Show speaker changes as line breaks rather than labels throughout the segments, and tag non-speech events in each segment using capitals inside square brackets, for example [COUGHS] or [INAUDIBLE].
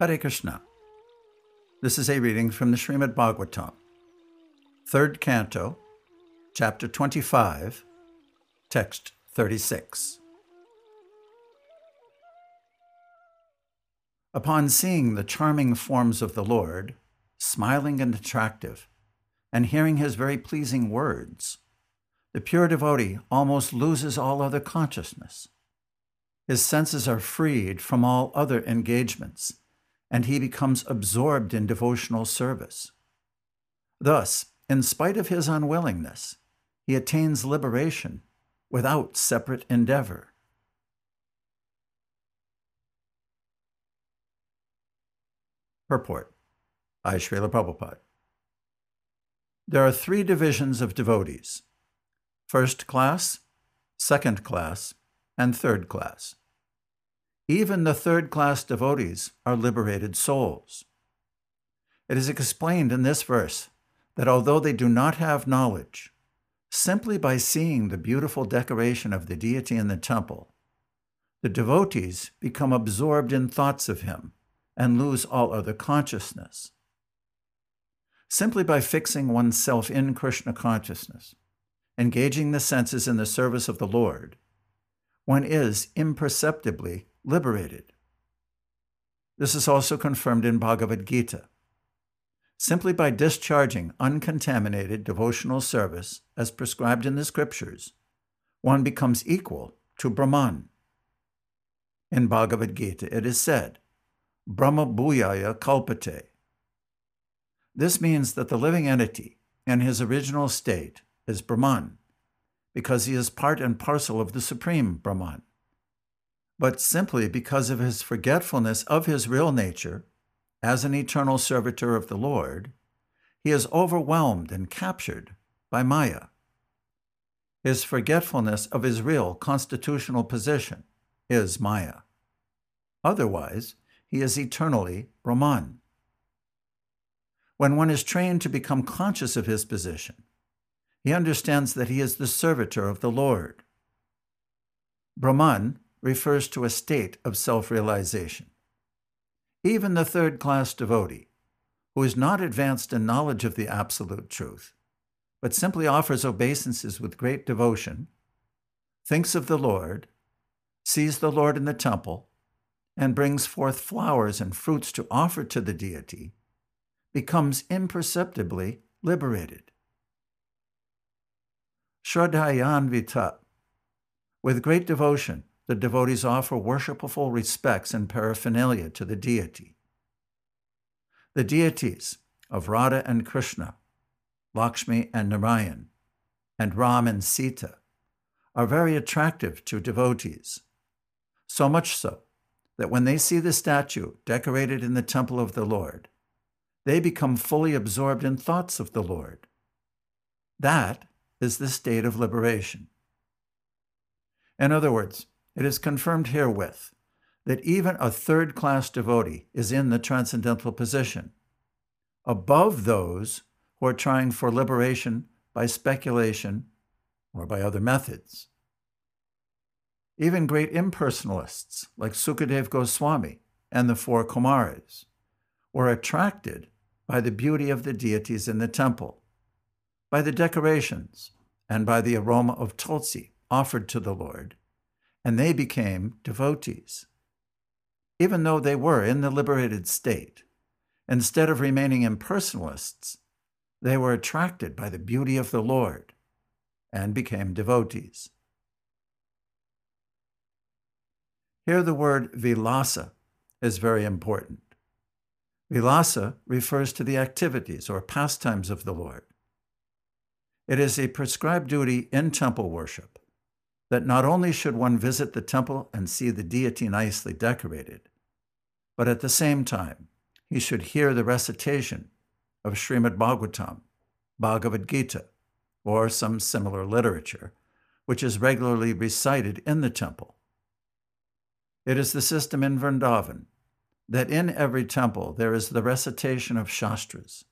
Hare Krishna. This is a reading from the Srimad Bhagavatam, third canto, chapter 25, text 36. Upon seeing the charming forms of the Lord, smiling and attractive, and hearing his very pleasing words, the pure devotee almost loses all other consciousness. His senses are freed from all other engagements and he becomes absorbed in devotional service. Thus, in spite of his unwillingness, he attains liberation without separate endeavor. Purport by Srila Prabhupada. There are three divisions of devotees first class, second class, and third class. Even the third class devotees are liberated souls. It is explained in this verse that although they do not have knowledge, simply by seeing the beautiful decoration of the deity in the temple, the devotees become absorbed in thoughts of him and lose all other consciousness. Simply by fixing oneself in Krishna consciousness, engaging the senses in the service of the Lord, one is imperceptibly liberated. This is also confirmed in Bhagavad Gita. Simply by discharging uncontaminated devotional service as prescribed in the scriptures, one becomes equal to Brahman. In Bhagavad Gita, it is said, Brahma Bhuyaya Kalpate. This means that the living entity in his original state is Brahman, because he is part and parcel of the Supreme Brahman but simply because of his forgetfulness of his real nature as an eternal servitor of the Lord, he is overwhelmed and captured by Maya. His forgetfulness of his real constitutional position is Maya. Otherwise, he is eternally Brahman. When one is trained to become conscious of his position, he understands that he is the servitor of the Lord. Brahman refers to a state of self realization. Even the third class devotee, who is not advanced in knowledge of the absolute truth, but simply offers obeisances with great devotion, thinks of the Lord, sees the Lord in the temple, and brings forth flowers and fruits to offer to the deity, becomes imperceptibly liberated. Shraddhayanvita, with great devotion, the devotees offer worshipful respects and paraphernalia to the deity. The deities of Radha and Krishna, Lakshmi and Narayan, and Ram and Sita are very attractive to devotees, so much so that when they see the statue decorated in the temple of the Lord, they become fully absorbed in thoughts of the Lord. That is the state of liberation. In other words, it is confirmed herewith that even a third class devotee is in the transcendental position, above those who are trying for liberation by speculation or by other methods. Even great impersonalists like Sukadev Goswami and the four Kumaras were attracted by the beauty of the deities in the temple, by the decorations, and by the aroma of tulsi offered to the Lord and they became devotees. Even though they were in the liberated state, instead of remaining impersonalists, they were attracted by the beauty of the Lord and became devotees. Here, the word vilasa is very important. Vilasa refers to the activities or pastimes of the Lord. It is a prescribed duty in temple worship that not only should one visit the temple and see the deity nicely decorated, but at the same time, he should hear the recitation of Srimad Bhagavatam, Bhagavad Gita, or some similar literature, which is regularly recited in the temple. It is the system in Vrindavan that in every temple there is the recitation of Shastras.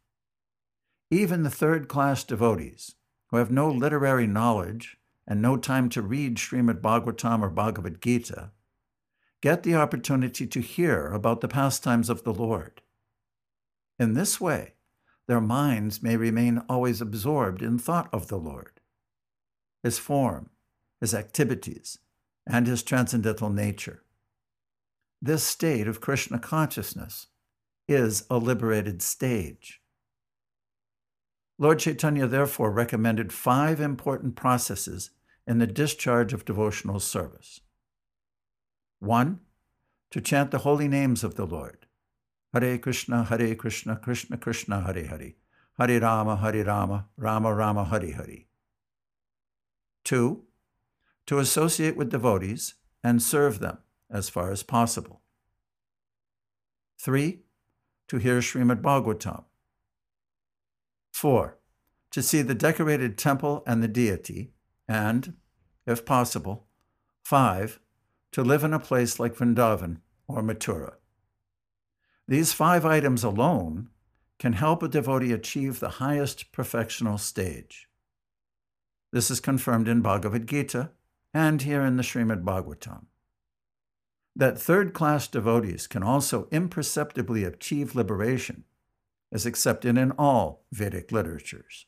Even the third class devotees, who have no literary knowledge and no time to read Srimad Bhagavatam or Bhagavad Gita, get the opportunity to hear about the pastimes of the Lord. In this way, their minds may remain always absorbed in thought of the Lord, His form, His activities, and His transcendental nature. This state of Krishna consciousness is a liberated stage. Lord Chaitanya therefore recommended five important processes in the discharge of devotional service. One, to chant the holy names of the Lord. Hare Krishna, Hare Krishna, Krishna Krishna, Hare Hare. Hare Rama, Hare Rama, Rama Rama, Hare Hare. Two, to associate with devotees and serve them as far as possible. Three, to hear Srimad Bhagavatam. Four, to see the decorated temple and the deity. And, if possible, five, to live in a place like Vrindavan or Mathura. These five items alone can help a devotee achieve the highest perfectional stage. This is confirmed in Bhagavad Gita and here in the Srimad Bhagavatam. That third class devotees can also imperceptibly achieve liberation is accepted in all Vedic literatures.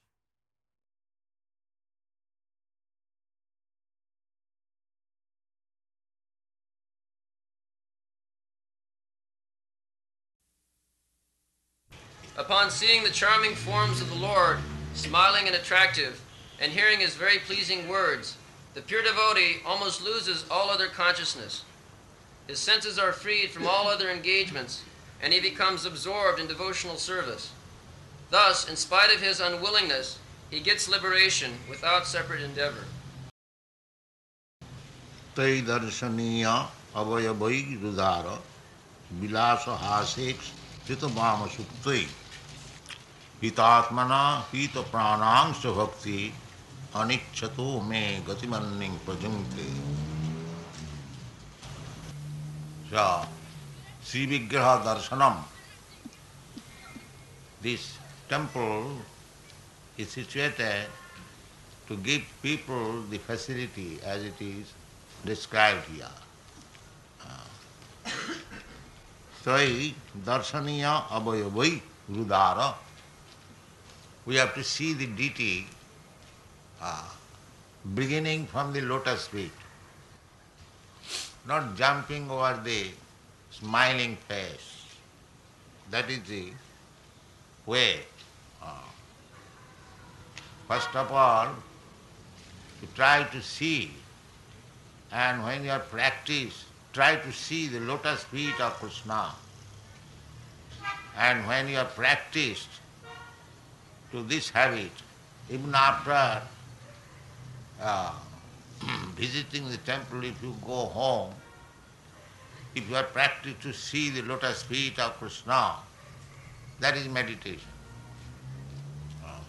Upon seeing the charming forms of the Lord, smiling and attractive, and hearing his very pleasing words, the pure devotee almost loses all other consciousness. His senses are freed from all other engagements, and he becomes absorbed in devotional service. Thus, in spite of his unwillingness, he gets liberation without separate endeavor.
तै दर्शनीय अवयवै रुदार विलास हासेक्ष चित वाम सुप्तै हितात्मना हित प्राणांश भक्ति अनिच्छतो मे गतिमन्निं प्रजुङ्क्ते श्री विग्रह दर्शनम this temple is situated to give people the facility as it is described here. Sai darshaniya abhayavai rudara. We have to see the deity uh, beginning from the lotus feet, not jumping over the smiling face. That is the way. Uh, first of all, to try to see, and when you are practice, try to see the lotus feet of Krishna. And when you are practiced to this habit, even after uh, [CLEARS THROAT] visiting the temple, if you go home, if you are practiced to see the lotus feet of Krishna, that is meditation. Uh,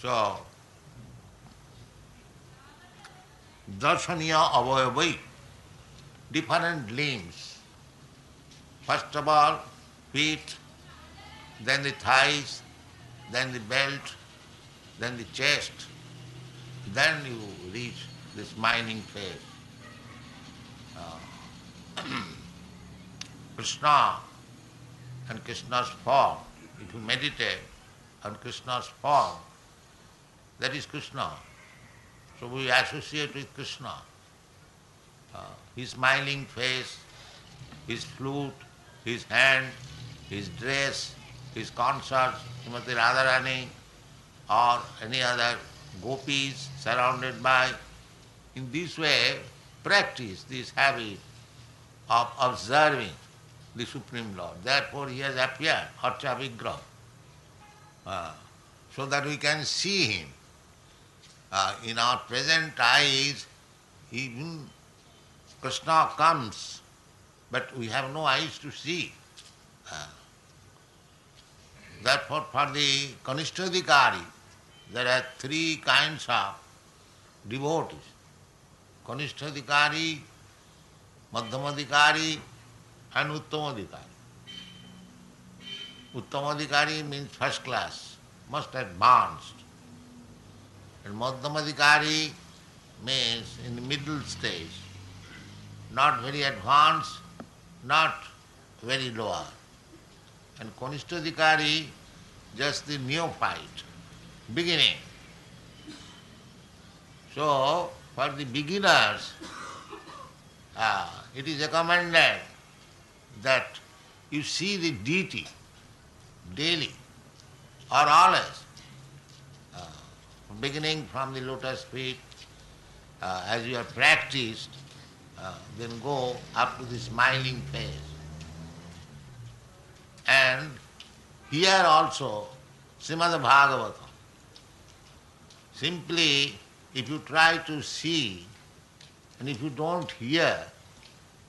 so, darshaniya avayavai, different limbs. First of all, feet, then the thighs, then the belt, then the chest, then you reach this smiling face. Uh, [CLEARS THROAT] Krishna and Krishna's form, if you meditate on Krishna's form, that is Krishna. So we associate with Krishna. Uh, his smiling face, his flute, his hand, his dress, his concerts, Srimati Radharani, or any other gopis surrounded by. In this way, practice this habit of observing the Supreme Lord. Therefore he has appeared, Archa Vigraha, uh, so that we can see him. Uh, in our present eyes, even Krishna comes, but we have no eyes to see. Uh, therefore, for the Kanishtadikari, there are three kinds of devotees. Kanishtadikari, Madhyamadikari, and Uttamadikari. Uttamadikari means first class, most advanced. And Madhyamadikari means in the middle stage. not very advanced, not very lower. And Kanishtadikari, just the neophyte, beginning. So, for the beginners, uh, it is recommended that you see the deity daily or always, uh, beginning from the lotus feet, uh, as you have practiced, uh, then go up to the smiling face. And here also, Srimad Bhagavatam, simply if you try to see and if you don't hear,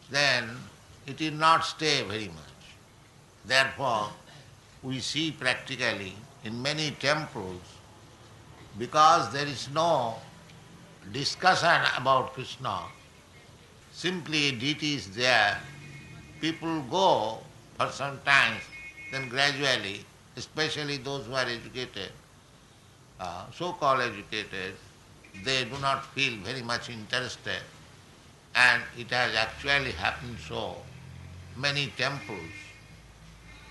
then it will not stay very much. Therefore, we see practically in many temples, because there is no discussion about Krishna, simply deity is there, people go for some time, then gradually, especially those who are educated, uh, so-called educated, they do not feel very much interested. And it has actually happened so. Many temples,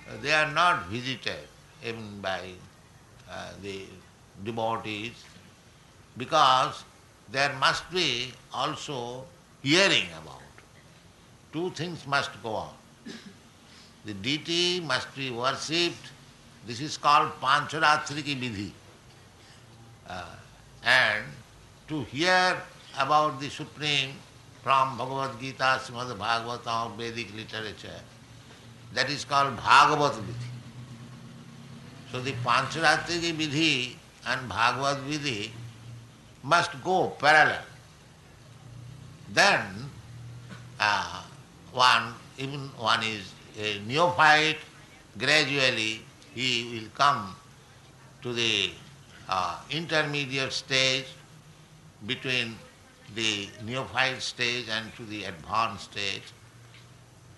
uh, they are not visited even by uh, the devotees because there must be also hearing about. Two things must go on. The deity must be worshipped. This is called Pancharatriki Vidhi. Uh, and to hear about the Supreme from Bhagavad Gita, Srimad Bhagavatam, Vedic literature, that is called Bhagavat Vidhi. So the Pancharatriki Vidhi and Bhagavat Vidhi must go parallel. Then uh, one, even one is a neophyte, gradually he will come to the uh, intermediate stage between the neophyte stage and to the advanced stage.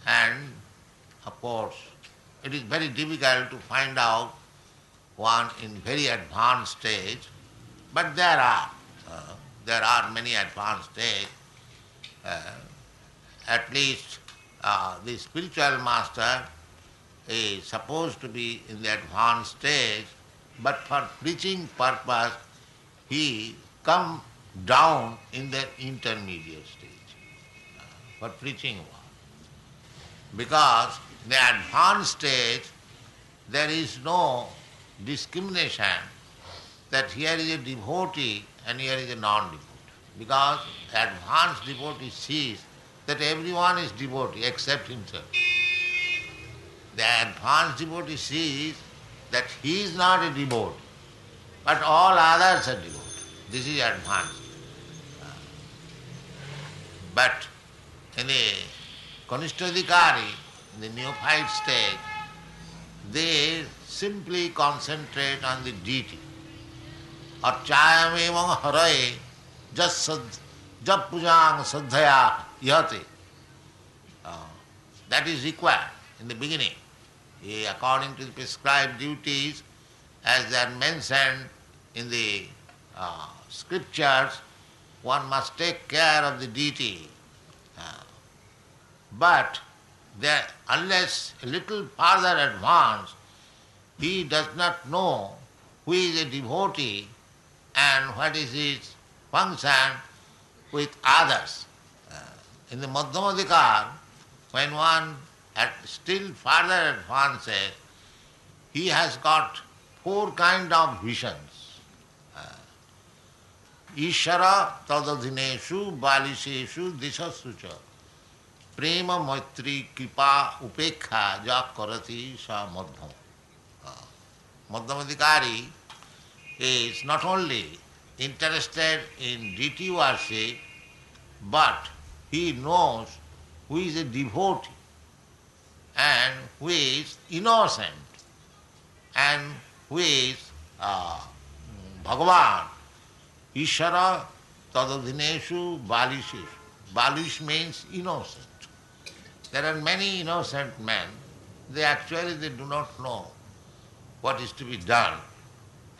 And of course, it is very difficult to find out one in very advanced stage, but there are. Uh, there are many advanced stages. Uh, at least uh, the spiritual master is supposed to be in the advanced stage, but for preaching purpose, he come down in the intermediate stage uh, for preaching work. Because in the advanced stage, there is no discrimination that here is a devotee and here is a non-devotee. Because advanced devotee sees that everyone is devotee except himself. The advanced devotee sees that he is not a devotee, but all others are devotees. This is advanced. But in the Kanishtadikari, in the neophyte stage, they simply concentrate on the deity. Archayam evam haraye jas jap pujang sadhaya yate. Uh, that is required in the beginning. He, According to the prescribed duties, as they are mentioned in the uh, scriptures, one must take care of the deity. Uh, but there, unless a little farther advanced, he does not know who is a devotee and what is his function with others. In the Madhyamadikar, when one at still further advances, he has got four kind of visions. Uh, Ishara tadadhineshu baliseshu disasucha prema maitri kipa upekha ja karati sa madhyam. Uh, Madhyamadikari is not only interested in deity worship but he knows who is a devotee and who is innocent and who is uh, Bhagavan Ishara tadadhineshu balisheshu. Balish means innocent. There are many innocent men. They actually they do not know what is to be done,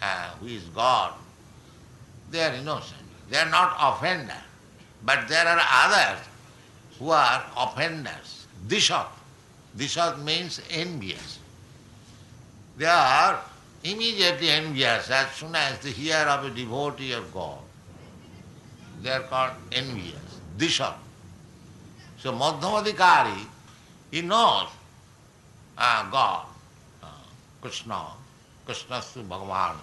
uh, who is God. They are innocent. They are not offended. But there are others who are offenders, dishat. Dishat means envious. They are immediately envious as soon as they hear of a devotee of God. They are called envious, dishat. So Madhyamadikari, he knows uh, God, uh, Krishna, Krishnastu Bhagavan.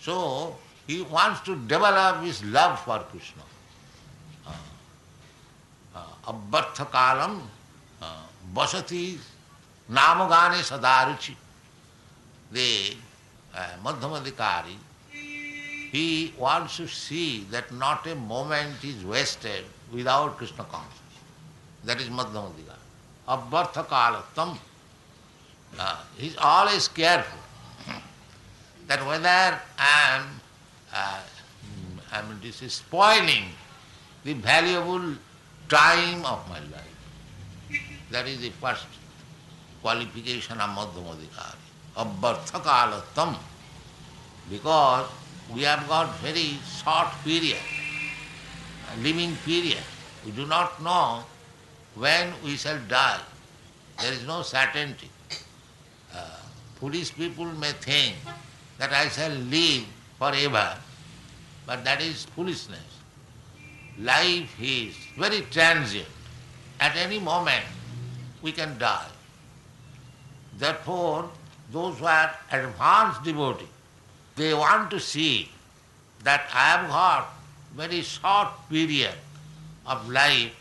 So he wants to develop his love for Krishna. अब्बर्थ कालम बसती नाम गाने सदारुचि दे मध्यम अधिकारी he wants to see that not a moment is wasted without Krishna conscious that is मध्यम अधिकारी अब्बर्थ काल तम he is all is careful that whether and um I mean this is spoiling the valuable time of my life. That is the first qualification of Madhyamadikari. Abhartha kalatam. Because we have got very short period, living period. We do not know when we shall die. There is no certainty. Uh, foolish people may think that I shall live forever, but that is foolishness. Life is very transient. At any moment we can die. Therefore, those who are advanced devotees, they want to see that I have got very short period of life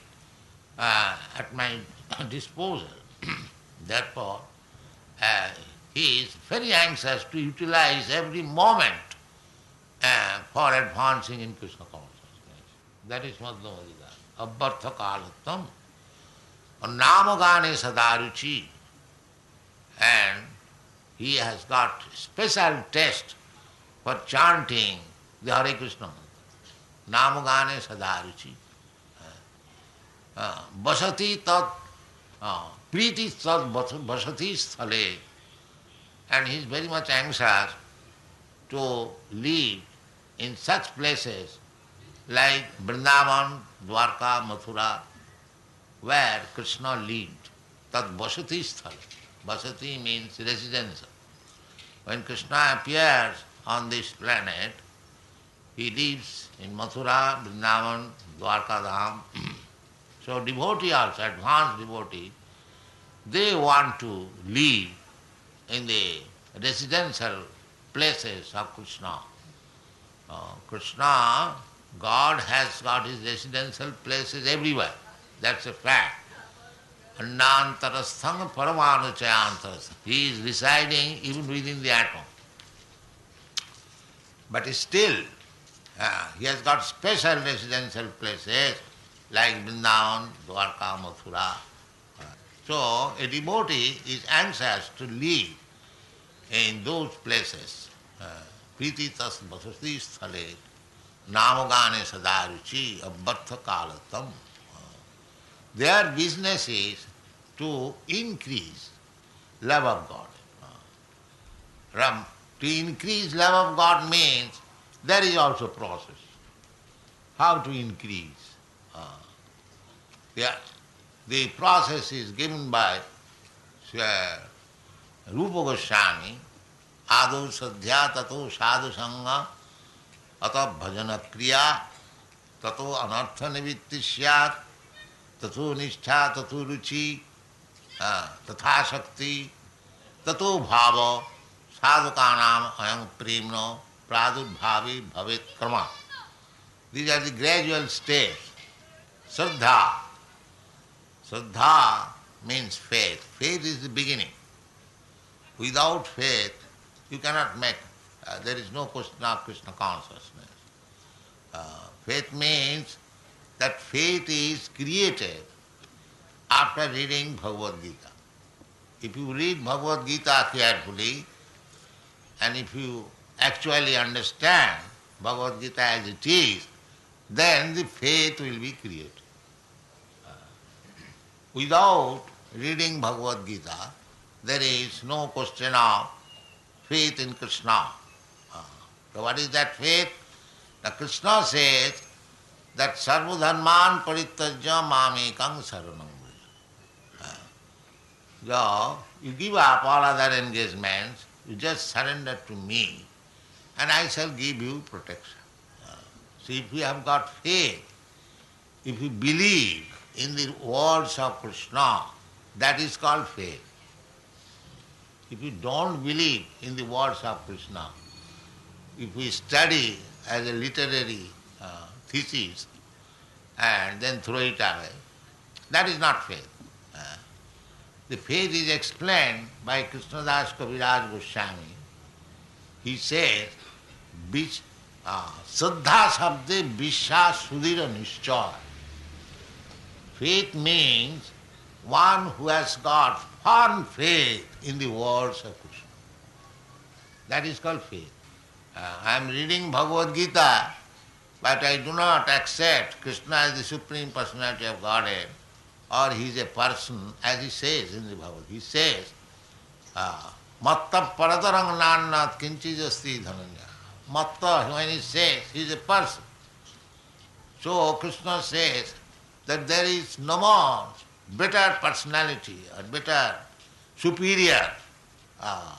uh, at my [COUGHS] disposal. [COUGHS] Therefore, uh, he is very anxious to utilize every moment uh, for advancing in Krishna consciousness. That is Madhyamadika. Abhartha kalatam. Namagane sadaruchi. And he has got special taste for chanting the Hare Krishna mantra. Namagane sadaruchi. Basati tat priti tat basati sthale. And he is very much anxious to live in such places like Vrindavan, Dwarka, Mathura, where Krishna lived. Tat basati sthale. Basati means residence. When Krishna appears on this planet, he lives in Mathura, Vrindavan, Dwarka Dham. [CLEARS THROAT] so devotee also, advanced devotee, they want to live in the residential places of Krishna. Uh, Krishna, God has got his residential places everywhere. That's a fact. Annantarasthang paramanuchayantarasthang. He is residing even within the atom. But still, uh, he has got special residential places like Vrindavan, Dwarka, Mathura. So a devotee is anxious to live in those places. Priti tas sthale namagane sadaruchi abbartha kalatam. Their business is to increase love of God. Ram, to increase love of God means there is also process. How to increase? Uh, the, the process is given by uh, Rupa Goswami, Adu Sadhya Tato Sadhu Sangha अतः भजन क्रिया ततो अनर्थ निवृत्ति सियात। तथो निष्ठा तथो रुचि तथा शक्ति, ततो भाव साधका नाम अयं प्रेमण प्रादुर्भावी भवे क्रमा। These are the gradual step Shraddha. Shraddha means faith faith is the beginning without faith you cannot make uh, there is no Krishna, Krishna consciousness. Uh, faith means that faith is created after reading Bhagavad Gita. If you read Bhagavad Gita carefully, and if you actually understand Bhagavad Gita as it is, then the faith will be created. Uh, without reading Bhagavad Gita, there is no question of faith in Krishna. So what is that faith? The Krishna says that sarvadharman paritajya mamekang saranam So, you give up all other engagements, you just surrender to me, and I shall give you protection. So if you have got faith, if you believe in the words of Krishna, that is called faith. If you don't believe in the words of Krishna, if we study as a literary uh, thesis and then throw it away, that is not faith. Uh, the faith is explained by Krishnadas Kaviraj Goswami. He says, uh, Saddha Sabde Visha Sudhira Nishchaya. Faith means one who has got firm faith in the words of Krishna. That is called faith. Uh, I am reading Bhagavad Gita, but I do not accept Krishna as the Supreme Personality of Godhead, or he is a person, as he says in the Bhagavad Gita. He says, Matta paradarang nannat kinchijasti dhananya. Matta, when he says, he is a person. So Krishna says that there is no more better personality or better, superior uh,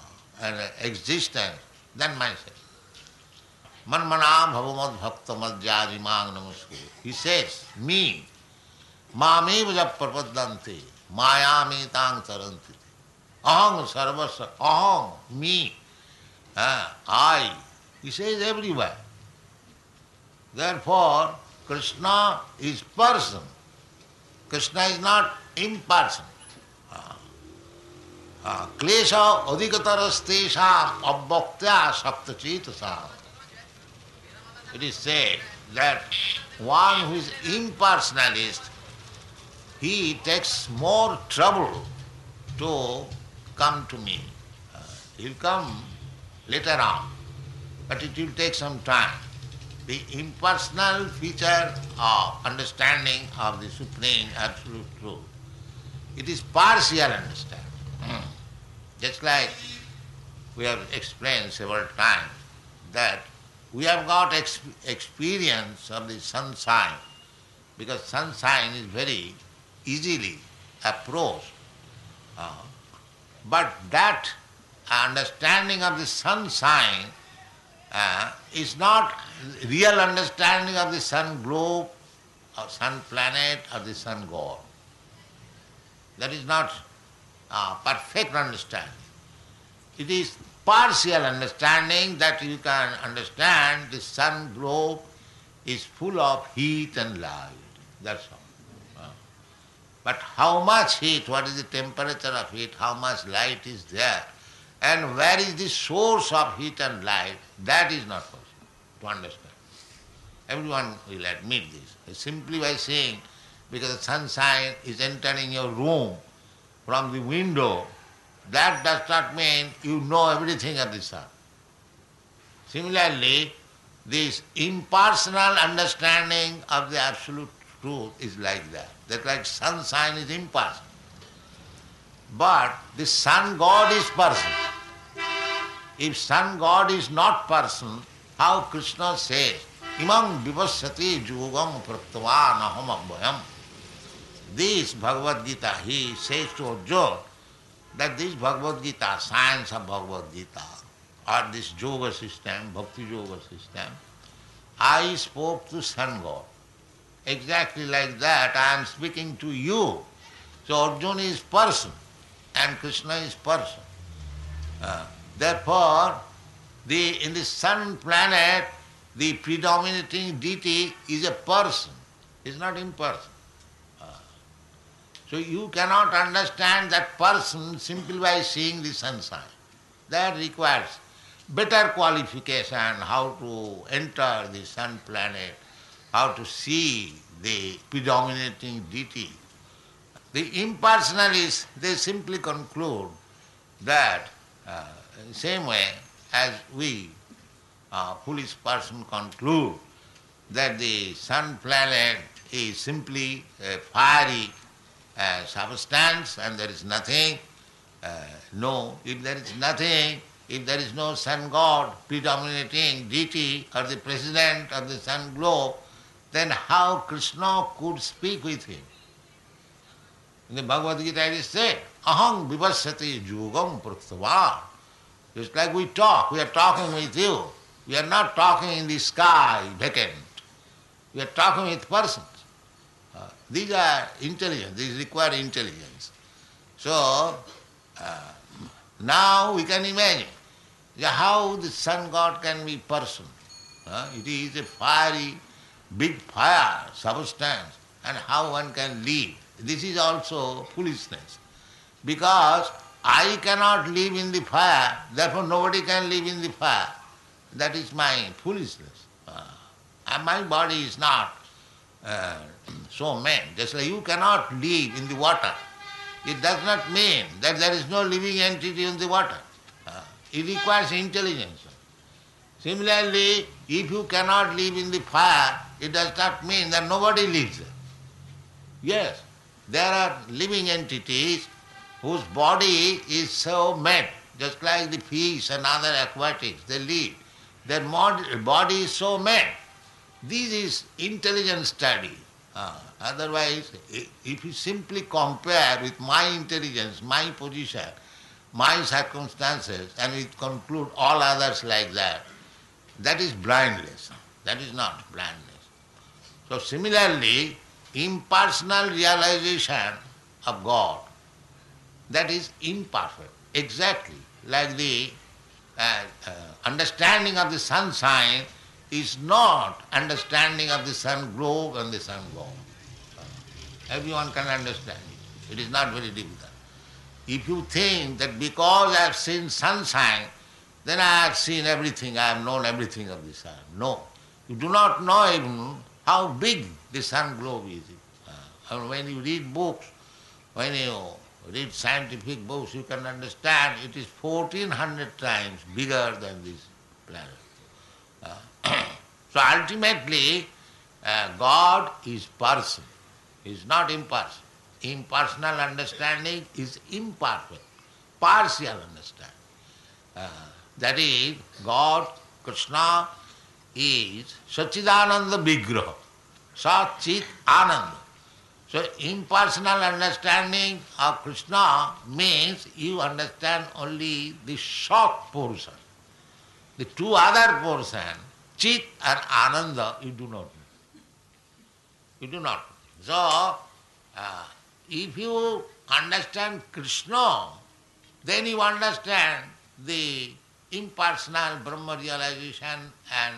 existence than myself. मनमनाम भवमद भक्त मद्यादि मांग नमस्के hisses मी, मामेव जब प्रपदंते माया में तांग तरंति अहम सर्वस अहम मी आई hisses everywhere there for Krishna is person Krishna is not impersonal क्लेश अधिकतरस्तेषाम अवक्त्या सप्तचेत सा It is said that one who is impersonalist, he takes more trouble to come to me. Uh, he'll come later on but it will take some time. The impersonal feature of understanding of the Supreme Absolute Truth, it is partial understanding. Hmm. Just like we have explained several times that we have got ex- experience of the sunshine because sunshine is very easily approached. Uh, but that understanding of the sunshine uh, is not real understanding of the sun globe or sun planet or the sun god. That is not uh, perfect understanding. It is partial understanding that you can understand the sun globe is full of heat and light. That's all. But how much heat, what is the temperature of heat, how much light is there, and where is the source of heat and light, that is not possible to understand. Everyone will admit this. Simply by saying, because the sunshine is entering your room from the window, that does not mean you know everything of the sun. Similarly, this impersonal understanding of the absolute truth is like that. That like sunshine is impersonal. But the sun god is person. If sun god is not person, how Krishna says, Imam vivasyati yogam praptavan aham abhayam. This Bhagavad Gita, he says to Arjuna that this Bhagavad Gita, science of Bhagavad Gita, or this yoga system, bhakti yoga system, I spoke to sun god. Exactly like that, I am speaking to you. So Arjuna is person and Krishna is person. Uh, therefore, the, in the sun planet, the predominating deity is a person, is not impersonal. So you cannot understand that person simply by seeing the sunshine. That requires better qualification how to enter the sun planet, how to see the predominating deity the impersonalists, they simply conclude that uh, same way as we, uh, foolish person, conclude that the sun planet is simply a fiery uh, substance and there is nothing. Uh, no, if there is nothing, if there is no sun god predominating deity or the president of the sun globe, then how Krishna could speak with him? In the Bhagavad Gita it is said, Aham vivasyati yugam praktava. It's like we talk, we are talking with you. We are not talking in the sky, vacant. We are talking with persons. These are intelligence, these require intelligence. So, uh, now we can imagine how the sun god can be person. Uh, it is a fiery, big fire substance, and how one can live. This is also foolishness. Because I cannot live in the fire, therefore nobody can live in the fire. That is my foolishness. Uh, and my body is not uh, so made. Just like you cannot live in the water. It does not mean that there is no living entity in the water. Uh, it requires intelligence. Similarly, if you cannot live in the fire, it does not mean that nobody lives. Yes, there are living entities whose body is so made, just like the fish and other aquatics, they live. Their body is so made. This is intelligent study. Uh, otherwise, if you simply compare with my intelligence, my position, my circumstances, and we conclude all others like that, that is blindness. That is not blindness. So similarly, impersonal realization of God, that is imperfect. Exactly like the uh, uh, understanding of the sunshine is not understanding of the sun globe and the sun globe. Everyone can understand it. It is not very difficult. If you think that because I have seen sunshine, then I have seen everything, I have known everything of the sun. No. You do not know even how big the sun globe is. Uh, and when you read books, when you read scientific books, you can understand it is 1400 times bigger than this planet. So ultimately, uh, God is person, is not impersonal. Impersonal understanding is imperfect, partial understanding. Uh, that is, God, Krishna, is Sachidananda Vigraha, Sachit Ananda. So impersonal understanding of Krishna means you understand only the short portion. The two other portion Chit and Ananda, you do not know. You do not. So, uh, if you understand Krishna, then you understand the impersonal Brahma realization and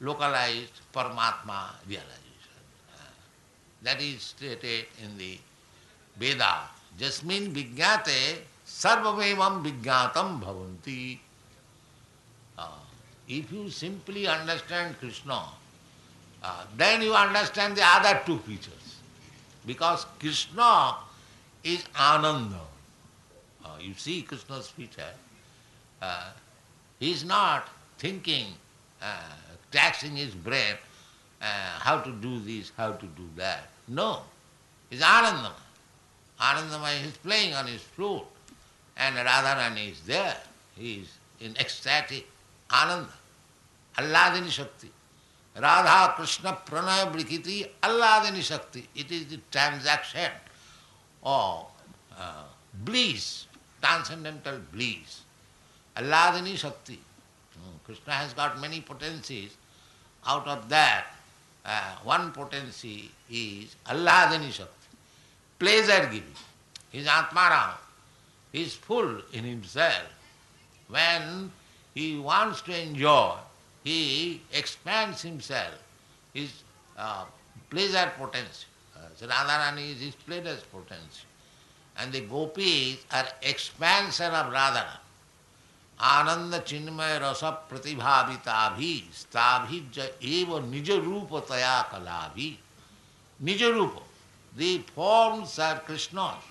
localized Paramatma realization. Uh, that is stated in the Veda. Jasmin vigyate sarvamevam vigyatam bhavanti. If you simply understand Krishna, uh, then you understand the other two features. Because Krishna is Ananda. Uh, you see Krishna's feature. Uh, he is not thinking, uh, taxing his brain, uh, how to do this, how to do that. No. He's Anandama. Anandama is playing on his flute. And Radharani is there. He is in ecstatic आनंद, अल्लादिनी शक्ति। राधा कृष्ण प्रणय विकृति अल्लादिनी शक्ति। It is the transaction और ब्लीज transcendental ब्लीज अल्लादिनी शक्ति। hmm, Krishna has got many potencies out of that one potency is अल्लादिनी शक्ति। Pleasure are giving is Atmaram is full in himself when he wants to enjoy, he expands himself, his uh, pleasure potency. Uh, so Radharani is his pleasure potency. And the gopis are expansion of Radharani. आनंद चिन्मय रस प्रतिभाविता भी स्थाभिज एव निज रूप तया कला भी निज रूप the forms are Krishna's.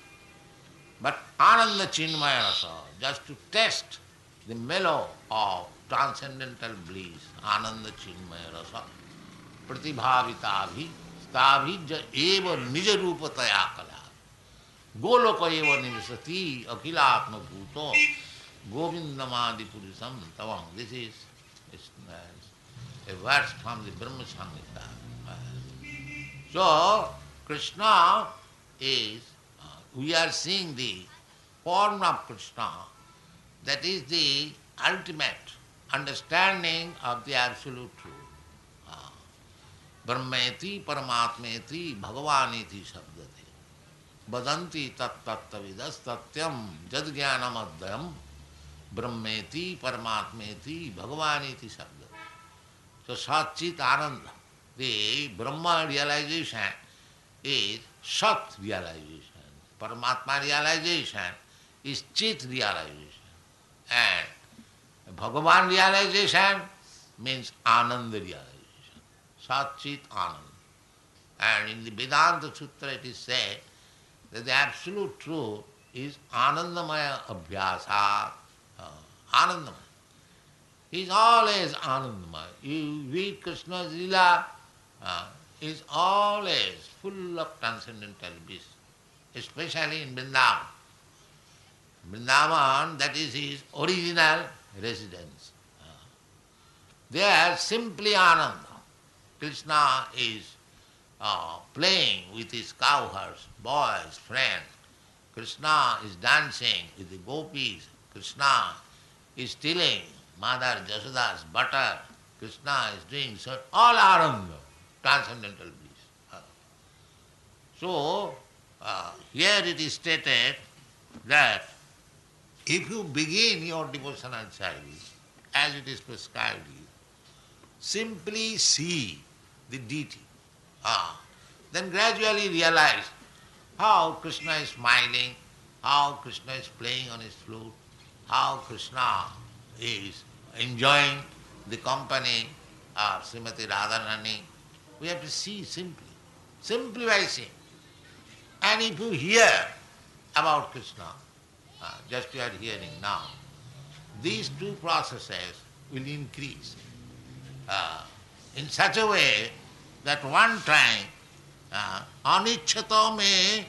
But Ananda Chinmaya Rasa, just to test the mellow of transcendental bliss, Ananda Chinmaya Rasa, Pratibhavita Stabhij eva nija rupa taya kala. Goloka eva nivisati akhilatma bhuto govindamadi purisam tavam. This is, is uh, a verse from the Brahma Samhita. So, Krishna is, uh, we are seeing the form of Krishna, that is the ultimate understanding of the absolute truth. Uh, ब्रह्मेति परमात्मेति भगवानीति शब्द थे वदंती तत्तत्विदस सत्यम जद ज्ञानम अद्वयम ब्रह्मेति परमात्मेति भगवानीति शब्द So Satchit Ananda, the Brahma realization is Sat realization. Paramatma realization is Chit realization. And Bhagavan realization means Ananda realization. Sat Chit Ananda. And in the Vedanta Sutra it is said that the absolute truth is Anandamaya Abhyasa. Uh, Anandamaya. He is always Anandamaya. You read Krishna's Lila, uh, is always full of transcendental bliss, especially in Vrindavan. Vrindavan, that is his original residence. There simply Ananda. Krishna is uh, playing with his cowherds, boys, friends. Krishna is dancing with the gopis. Krishna is stealing Mother Jasoda's butter. Krishna is doing so. All Ananda, transcendental bliss. So, uh, here it is stated that if you begin your devotional service as it is prescribed, simply see the deity. Ah, then gradually realize how Krishna is smiling, how Krishna is playing on his flute, how Krishna is enjoying the company of Srimati Radharani. We have to see simply, simply by seeing. And if you hear about Krishna, uh, just you are hearing now, these two processes will increase uh, in such a way that one time uh, me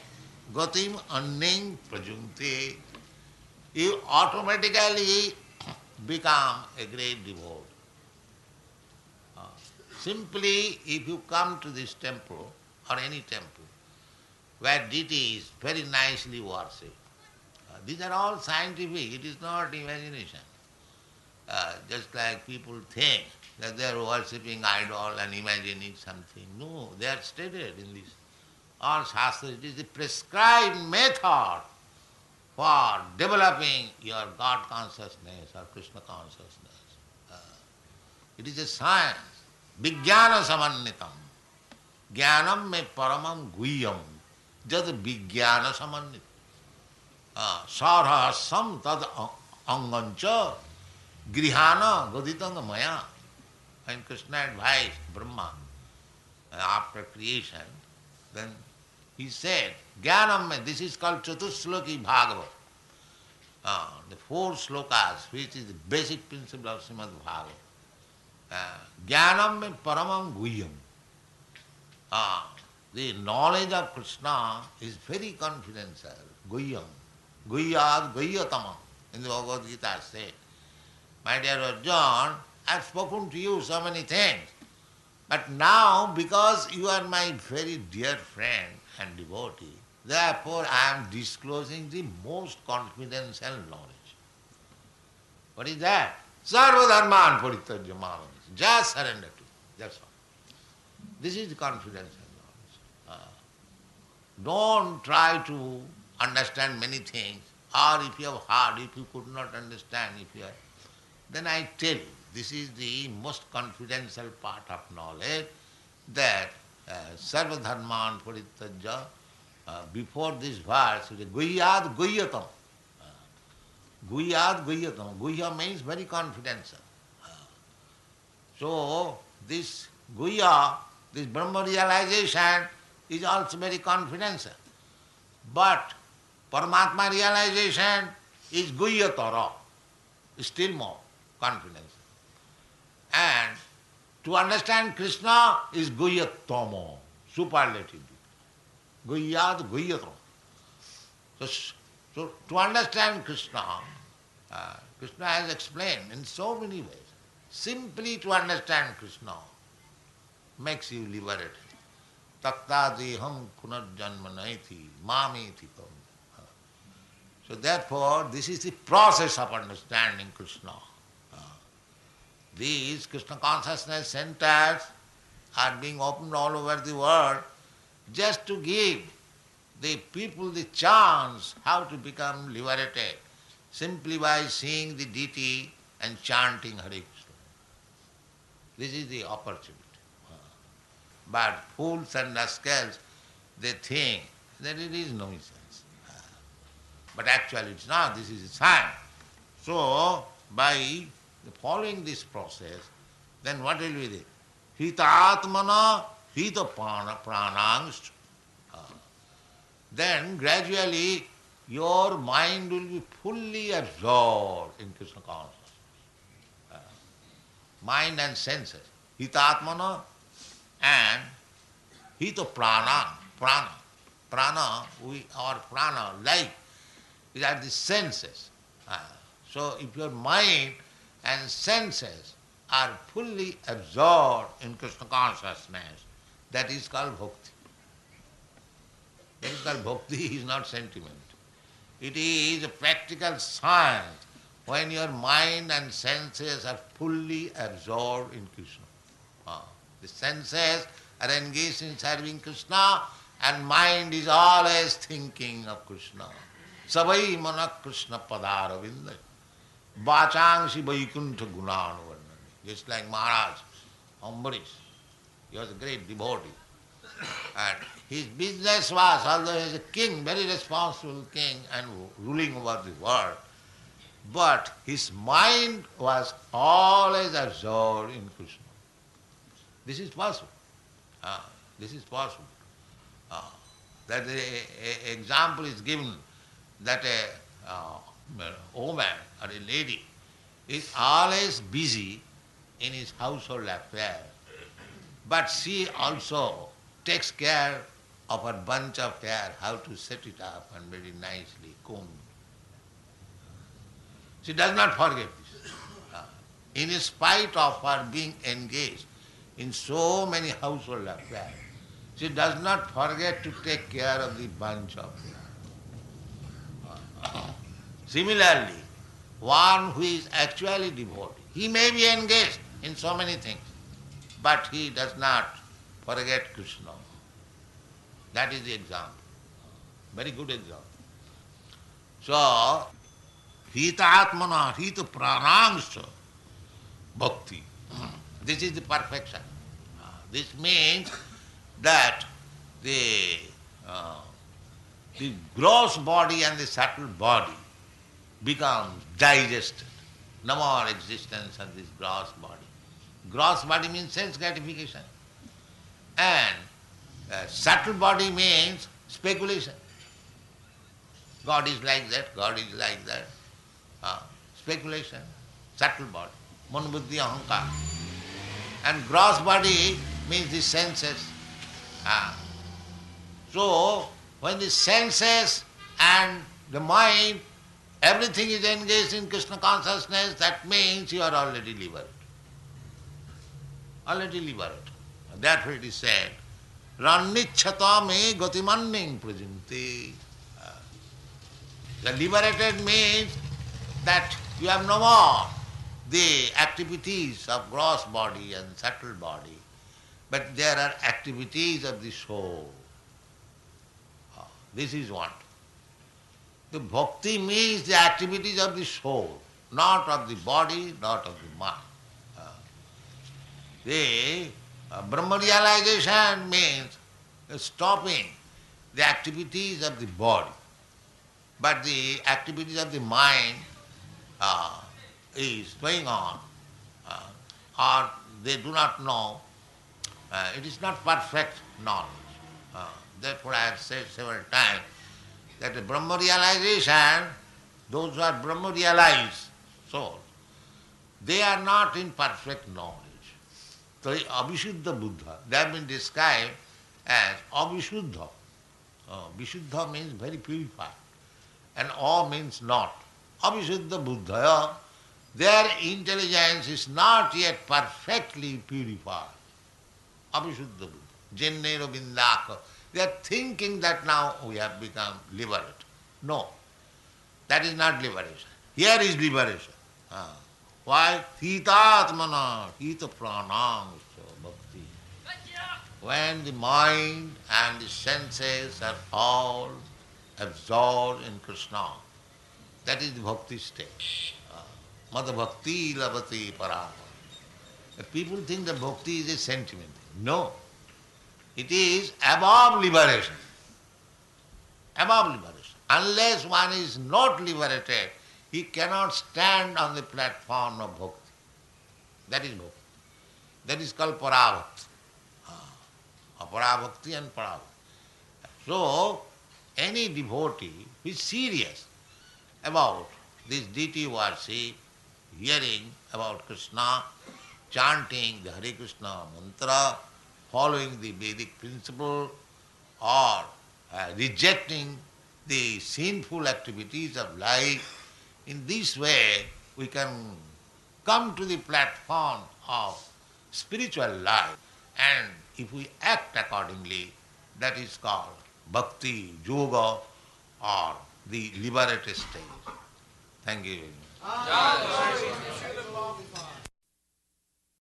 gatim anning prajunte, you automatically become a great devotee. Uh, simply if you come to this temple or any temple where deity is very nicely worshipped, these are all scientific, it is not imagination. Uh, just like people think that they are worshipping idol and imagining something. No, they are stated in this. All Shastra, it is the prescribed method for developing your God consciousness or Krishna consciousness. Uh, it is a science. Vijnana samannitam. Jnanam me paramam guhyam. Jad vijnana samannitam. Sarhasam tad angancha grihana goditanga maya. When Krishna advised Brahma uh, after creation, then he said, Jnanam, this is called Chatusloki Bhagavat. Uh, the four slokas, which is the basic principle of Srimad Bhagavat. Uh, paramam guhyam. Uh, the knowledge of Krishna is very confidential. Guhyam. Guhyad guhyatama. In the Bhagavad Gita said. My dear Arjuna, I have spoken to you so many things. But now, because you are my very dear friend, and devotee. Therefore, I am disclosing the most confidential knowledge. What is that? Sarva dharman paritajya Just surrender to. That's all. This is the confidential knowledge. Uh, don't try to understand many things, or if you have heard, if you could not understand, if you are, then I tell you, this is the most confidential part of knowledge that uh, Sarva Dharman uh, before this verse, Guhyad Guhyatam. Uh, Guhyad Guhyatam. Guhya means very confidential. Uh, so, this Guhya, this Brahma realization is also very confidential. But Paramatma realization is Guhyatara, still more confidential. And to understand Krishna is Guhyatama, superlative. Guhyat Guhyatam. So, so to understand Krishna, uh, Krishna has explained in so many ways. simply to understand Krishna makes you liberated. Takta deham punarjanma naiti mamiti So therefore, this is the process of understanding Krishna. These Krishna consciousness centers are being opened all over the world just to give the people the chance how to become liberated simply by seeing the deity and chanting Hare Krishna. This is the opportunity. But fools and rascals, they think that it is nonsense. But actually it's not, this is a sign. So, by following this process, then what will be there? Hita atmana, hita prana, pranangst. Then gradually your mind will be fully absorbed in Krishna consciousness. Uh, mind and senses. Hitatmana and hita prana. Prana. Prana, we, our prana, life, is at the senses. Uh, so if your mind and senses are fully absorbed in Krishna consciousness, that is called bhakti. That is called bhakti, [LAUGHS] is not sentiment. It is a practical science when your mind and senses are fully absorbed in Krishna. Uh, the senses are engaged in serving Krishna and mind is always thinking of Krishna. Savai mana Krishna padaravinda. Vachangsi vaikuntha gunanu Just like Maharaj, Ambarish. He was a great devotee. And his business was, although he was a king, very responsible king and ruling over the world, but his mind was always absorbed in Krishna. This is possible. Uh, this is possible. Uh, that a, example is given that a uh, woman or a lady is always busy in his household affairs, but she also takes care of her bunch of hair, how to set it up and very nicely combed. She does not forget this. Uh, in spite of her being engaged in so many household affairs, she does not forget to take care of the bunch of hair. Similarly, one who is actually devoted, he may be engaged in so many things, but he does not forget Krishna. That is the example. Very good example. So, Hita Atmana, Hita Pranangsa, Bhakti. This is the perfection. This means that the, uh, the gross body and the subtle body becomes digested. No more existence of this gross body. Gross body means sense gratification. And uh, subtle body means speculation. God is like that, God is like that. Uh, speculation, subtle body, manbuddhi ahankar. And gross body means the senses. Uh, so, when the senses and the mind, everything is engaged in Krishna consciousness, that means you are already liberated. Already liberated. Therefore it is said, Rannichata me prajanti. The liberated means that you have no more the activities of gross body and subtle body, but there are activities of the soul. Ah, this is what. The bhakti means the activities of the soul, not of the body, not of the mind. Ah. The uh, Brahma realization means stopping the activities of the body, but the activities of the mind uh, is going on, uh, or they do not know. Uh, it is not perfect knowledge. Uh, therefore, I have said several times that the Brahma realization, those who are Brahma realized souls, they are not in perfect knowledge. So Abhishuddha Buddha, they have been described as Abhishuddha. Uh, means very purified and all means not. Abhishuddha Buddha, their intelligence is not yet perfectly purified. Abhishuddha buddhi. Jennero bindaka. They are thinking that now we have become liberated. No, that is not liberation. Here is liberation. Ah. Why? Thitatmana, thita pranam bhakti. When the mind and the senses are all absorbed in Krishna, that is the bhakti state. Mada bhakti lavati parama. People think that bhakti is a sentiment. No. It is above liberation. Above liberation. Unless one is not liberated, he cannot stand on the platform of bhakti. That is bhakti. That is called parabhakti. Ah, Parabhakti and parabhakti. So, any devotee who is serious about this deity worship, hearing about Krishna, chanting the Hare Krishna mantra, following the Vedic principle, or uh, rejecting the sinful activities of life. In this way, we can come to the platform of spiritual life, and if we act accordingly, that is called bhakti, yoga, or the liberated stage. Thank you very much.